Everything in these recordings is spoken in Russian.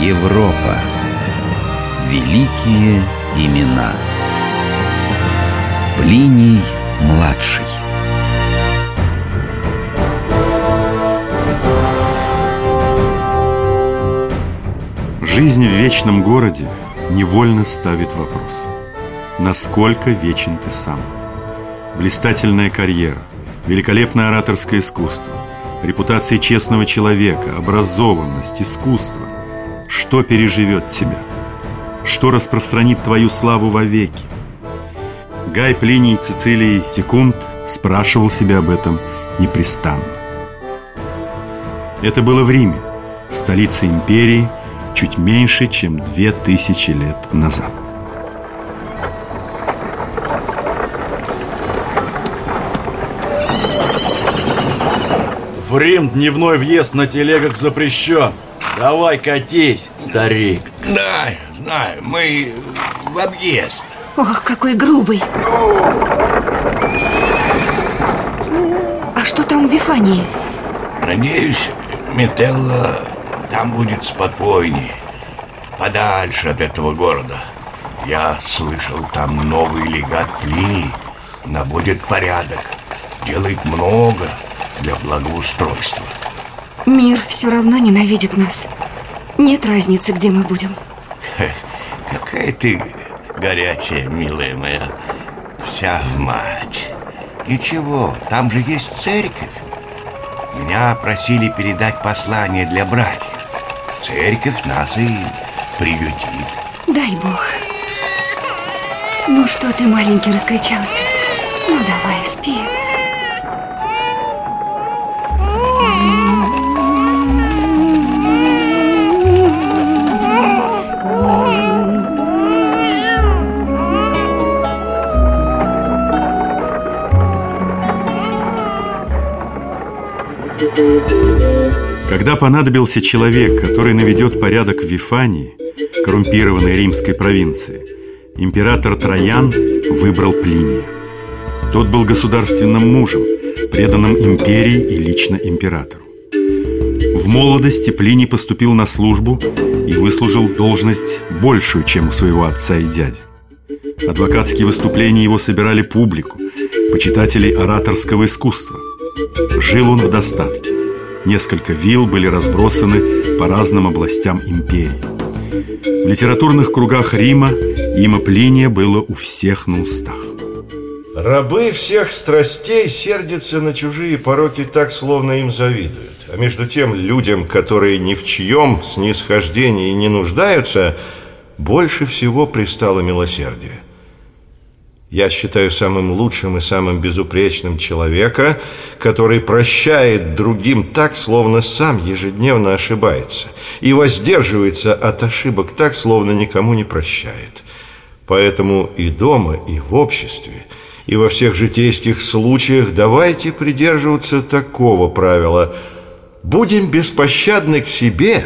Европа. Великие имена. Плиний младший. Жизнь в вечном городе невольно ставит вопрос. Насколько вечен ты сам? Блистательная карьера, великолепное ораторское искусство, репутация честного человека, образованность, искусство. Что переживет тебя? Что распространит твою славу вовеки? Гай Плиний Цицилий Текунт спрашивал себя об этом непрестанно. Это было в Риме, столице империи, чуть меньше, чем две тысячи лет назад. В Рим дневной въезд на телегах запрещен. Давай катись, старик. Да, знаю, мы в объезд. Ох, какой грубый. А что там в Вифании? Надеюсь, Метелла там будет спокойнее, подальше от этого города. Я слышал, там новый легат Плиний наводит порядок, делает много для благоустройства. Мир все равно ненавидит нас. Нет разницы, где мы будем. Какая ты горячая, милая моя. Вся в мать. Ничего, там же есть церковь. Меня просили передать послание для братьев. Церковь нас и приютит. Дай Бог. Ну что ты, маленький, раскричался? Ну давай, спи. Когда понадобился человек, который наведет порядок в Вифании, коррумпированной римской провинции, император Троян выбрал Плиния. Тот был государственным мужем, преданным империи и лично императору. В молодости Плиний поступил на службу и выслужил должность большую, чем у своего отца и дяди. Адвокатские выступления его собирали публику, почитателей ораторского искусства. Жил он в достатке. Несколько вилл были разбросаны по разным областям империи. В литературных кругах Рима имя Плиния было у всех на устах. Рабы всех страстей сердятся на чужие пороки так, словно им завидуют. А между тем людям, которые ни в чьем снисхождении не нуждаются, больше всего пристало милосердие. Я считаю самым лучшим и самым безупречным человека, который прощает другим так, словно сам ежедневно ошибается, и воздерживается от ошибок так, словно никому не прощает. Поэтому и дома, и в обществе, и во всех житейских случаях давайте придерживаться такого правила. Будем беспощадны к себе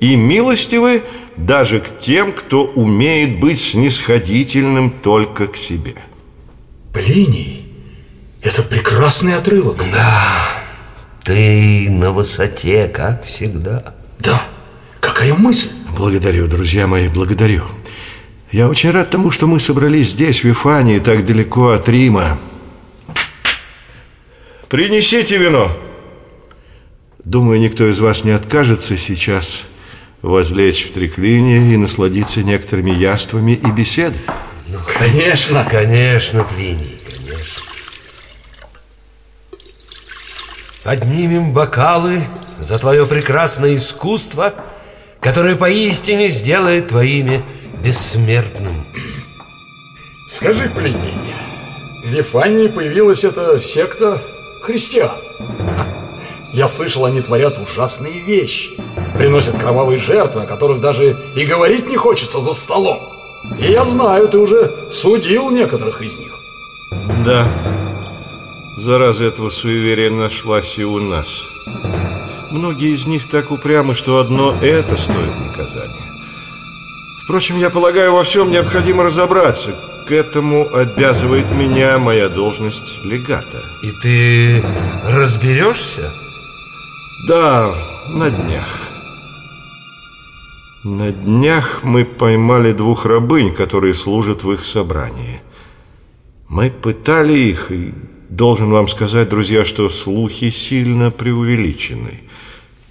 и милостивы даже к тем, кто умеет быть снисходительным только к себе. Плиний, это прекрасный отрывок. Да, ты на высоте, как всегда. Да, какая мысль. Благодарю, друзья мои, благодарю. Я очень рад тому, что мы собрались здесь, в Вифании, так далеко от Рима. Принесите вино. Думаю, никто из вас не откажется сейчас возлечь в треклине и насладиться некоторыми яствами и беседой. Ну, конечно. Конечно, Плиний, конечно. Поднимем бокалы за твое прекрасное искусство, которое поистине сделает твоими бессмертным. Скажи, Плиний, в Вифании появилась эта секта христиан. Я слышал, они творят ужасные вещи. Приносят кровавые жертвы, о которых даже и говорить не хочется за столом. И я знаю, ты уже судил некоторых из них. Да, зараза этого суеверия нашлась и у нас. Многие из них так упрямы, что одно это стоит наказания. Впрочем, я полагаю, во всем необходимо разобраться. К этому обязывает меня моя должность легата. И ты разберешься? Да, на днях. На днях мы поймали двух рабынь, которые служат в их собрании. Мы пытали их, и должен вам сказать, друзья, что слухи сильно преувеличены.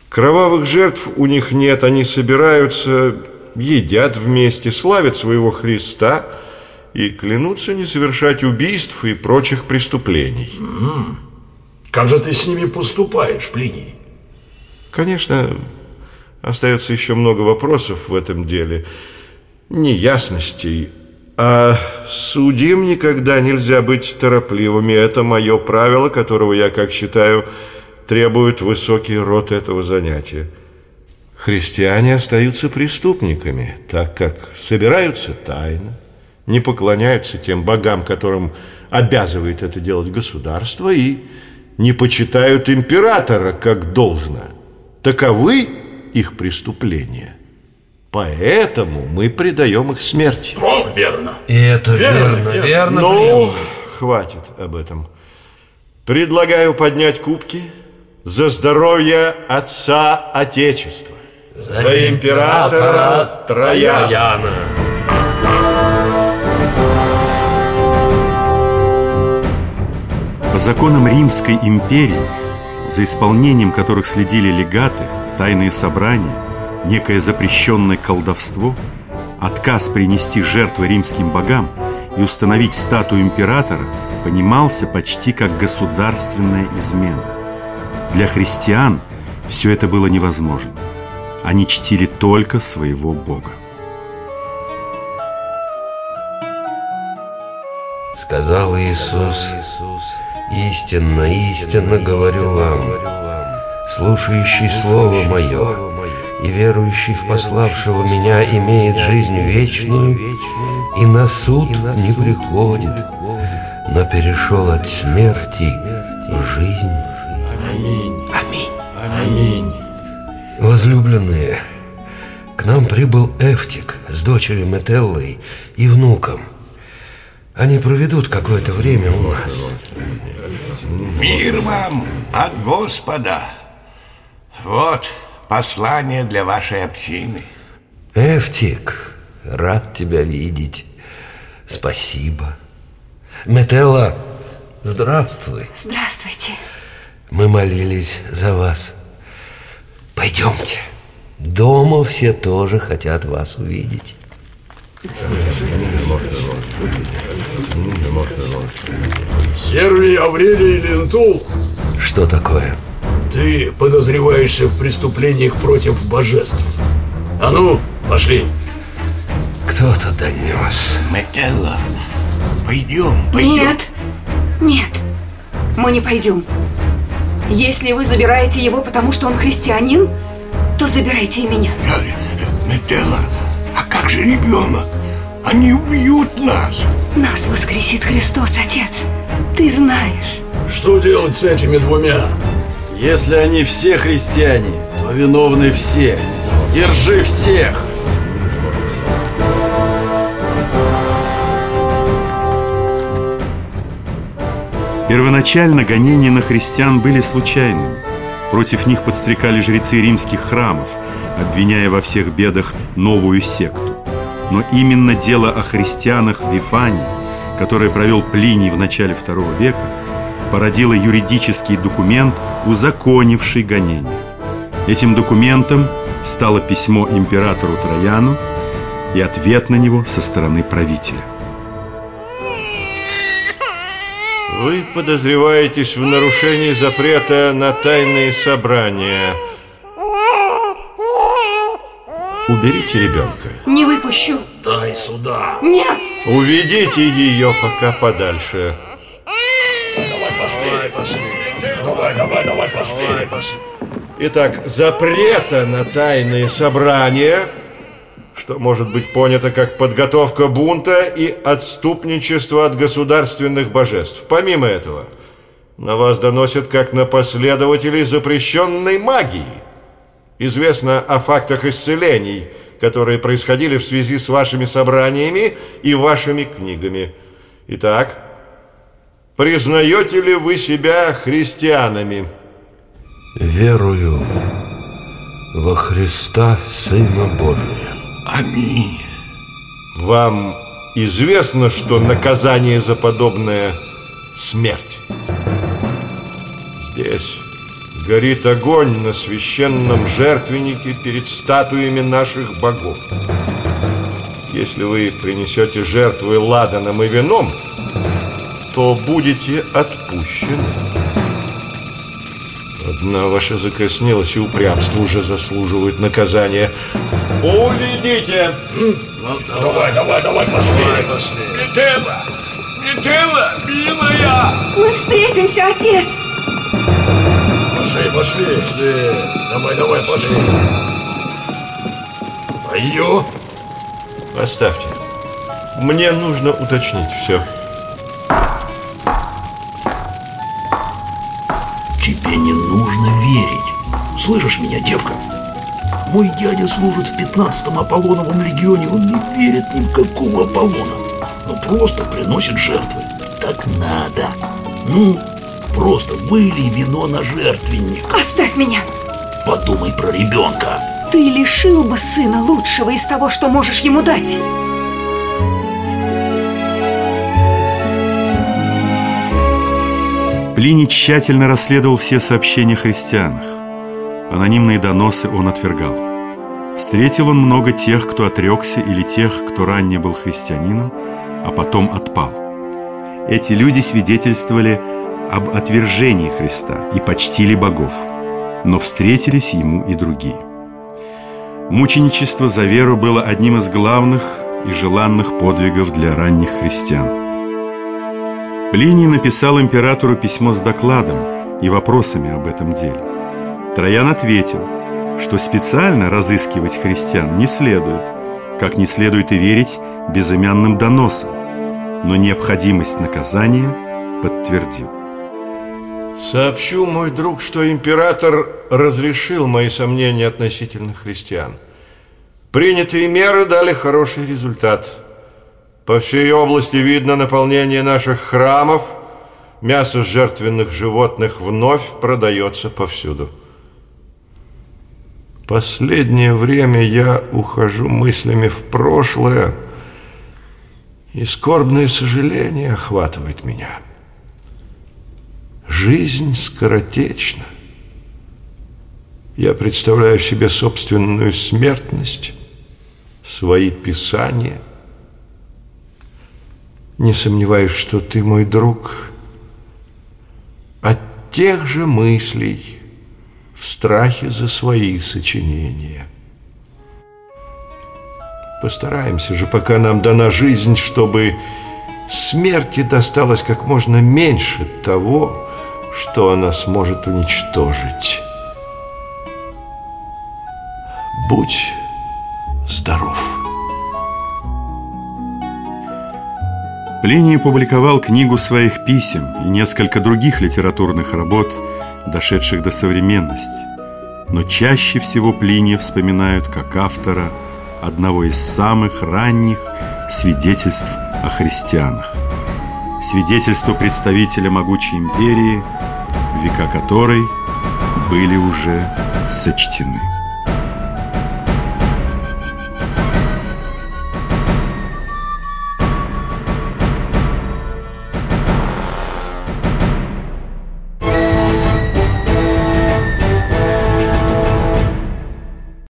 Кровавых жертв у них нет, они собираются, едят вместе, славят своего Христа и клянутся не совершать убийств и прочих преступлений. Как же ты с ними поступаешь, Плиний? Конечно, остается еще много вопросов в этом деле, неясностей, а судим никогда нельзя быть торопливыми. Это мое правило, которого я, как считаю, требует высокий род этого занятия. Христиане остаются преступниками, так как собираются тайно, не поклоняются тем богам, которым обязывает это делать государство, и не почитают императора как должно. Таковы их преступления. Поэтому мы предаем их смерти. О, верно. И это Верно, верно, верно. верно, Ну, хватит об этом. Предлагаю поднять кубки за здоровье отца Отечества. За, императора Трояна. Яна. По законам Римской империи, за исполнением которых следили легаты, тайные собрания, некое запрещенное колдовство, отказ принести жертвы римским богам и установить статую императора понимался почти как государственная измена. Для христиан все это было невозможно. Они чтили только своего бога. Сказал Иисус, истинно, истинно говорю вам, слушающий Слово Мое и верующий в пославшего Меня имеет жизнь вечную и на суд не приходит, но перешел от смерти в жизнь. Аминь. Аминь. Аминь. Возлюбленные, к нам прибыл Эфтик с дочерью Метеллой и внуком. Они проведут какое-то время у нас. Мир вам от Господа. Вот послание для вашей общины. Эфтик, рад тебя видеть. Спасибо. Метелла, здравствуй. Здравствуйте. Мы молились за вас. Пойдемте. Дома все тоже хотят вас увидеть. Сервий Аврелий Лентул, Что такое? Ты подозреваешься в преступлениях против божеств. А ну, пошли. Кто-то донес. Метелла, пойдем, пойдем. Нет, нет, мы не пойдем. Если вы забираете его, потому что он христианин, то забирайте и меня. Э, Метелла, а как же ребенок? Они убьют нас. Нас воскресит Христос, Отец. Ты знаешь. Что делать с этими двумя? Если они все христиане, то виновны все. Держи всех! Первоначально гонения на христиан были случайными. Против них подстрекали жрецы римских храмов, обвиняя во всех бедах новую секту. Но именно дело о христианах в Вифании, которое провел Плиний в начале II века, породило юридический документ, узаконивший гонения. Этим документом стало письмо императору Трояну и ответ на него со стороны правителя. Вы подозреваетесь в нарушении запрета на тайные собрания. Уберите ребенка. Не выпущу. Дай сюда. Нет. Уведите ее пока подальше. Давай, давай, давай, пошли. Итак, запрета на тайные собрания, что может быть понято как подготовка бунта и отступничество от государственных божеств. Помимо этого, на вас доносят как на последователей запрещенной магии. Известно о фактах исцелений, которые происходили в связи с вашими собраниями и вашими книгами. Итак, признаете ли вы себя христианами? Верую. во Христа Сына Божия. Аминь. Вам известно, что наказание за подобное – смерть. Здесь горит огонь на священном жертвеннике перед статуями наших богов. Если вы принесете жертвы ладаном и вином, то будете отпущены. Одна ваша закоснелость и упрямство уже заслуживают наказания. Уведите! Давай, давай, давай, пошли. Метелла! Метелла, милая! Мы встретимся, отец! Пошли, пошли. Пошли. Давай, давай, пошли. А ее? Оставьте. Мне нужно уточнить все. Тебе не нужно верить. Слышишь меня, девка? Мой дядя служит в 15-м Аполлоновом легионе. Он не верит ни в какого Аполлона. Но просто приносит жертвы. Так надо. Ну, просто вылей вино на жертвенник. Оставь меня! Подумай про ребенка. Ты лишил бы сына лучшего из того, что можешь ему дать. Плиний тщательно расследовал все сообщения о христианах. Анонимные доносы он отвергал. Встретил он много тех, кто отрекся, или тех, кто ранее был христианином, а потом отпал. Эти люди свидетельствовали об отвержении Христа и почтили богов, но встретились ему и другие. Мученичество за веру было одним из главных и желанных подвигов для ранних христиан. Плиний написал императору письмо с докладом и вопросами об этом деле. Троян ответил, что специально разыскивать христиан не следует, как не следует и верить безымянным доносам, но необходимость наказания подтвердил. Сообщу, мой друг, что император разрешил мои сомнения относительно христиан. Принятые меры дали хороший результат. По всей области видно наполнение наших храмов. Мясо жертвенных животных вновь продается повсюду. Последнее время я ухожу мыслями в прошлое, и скорбное сожаление охватывает меня. Жизнь скоротечна. Я представляю себе собственную смертность, свои писания. Не сомневаюсь, что ты, мой друг, от тех же мыслей в страхе за свои сочинения. Постараемся же, пока нам дана жизнь, чтобы смерти досталось как можно меньше того, что она сможет уничтожить. Будь здоров. Плиний публиковал книгу своих писем и несколько других литературных работ, дошедших до современности. Но чаще всего Плиния вспоминают как автора одного из самых ранних свидетельств о христианах. Свидетельство представителя могучей империи, века которой были уже сочтены.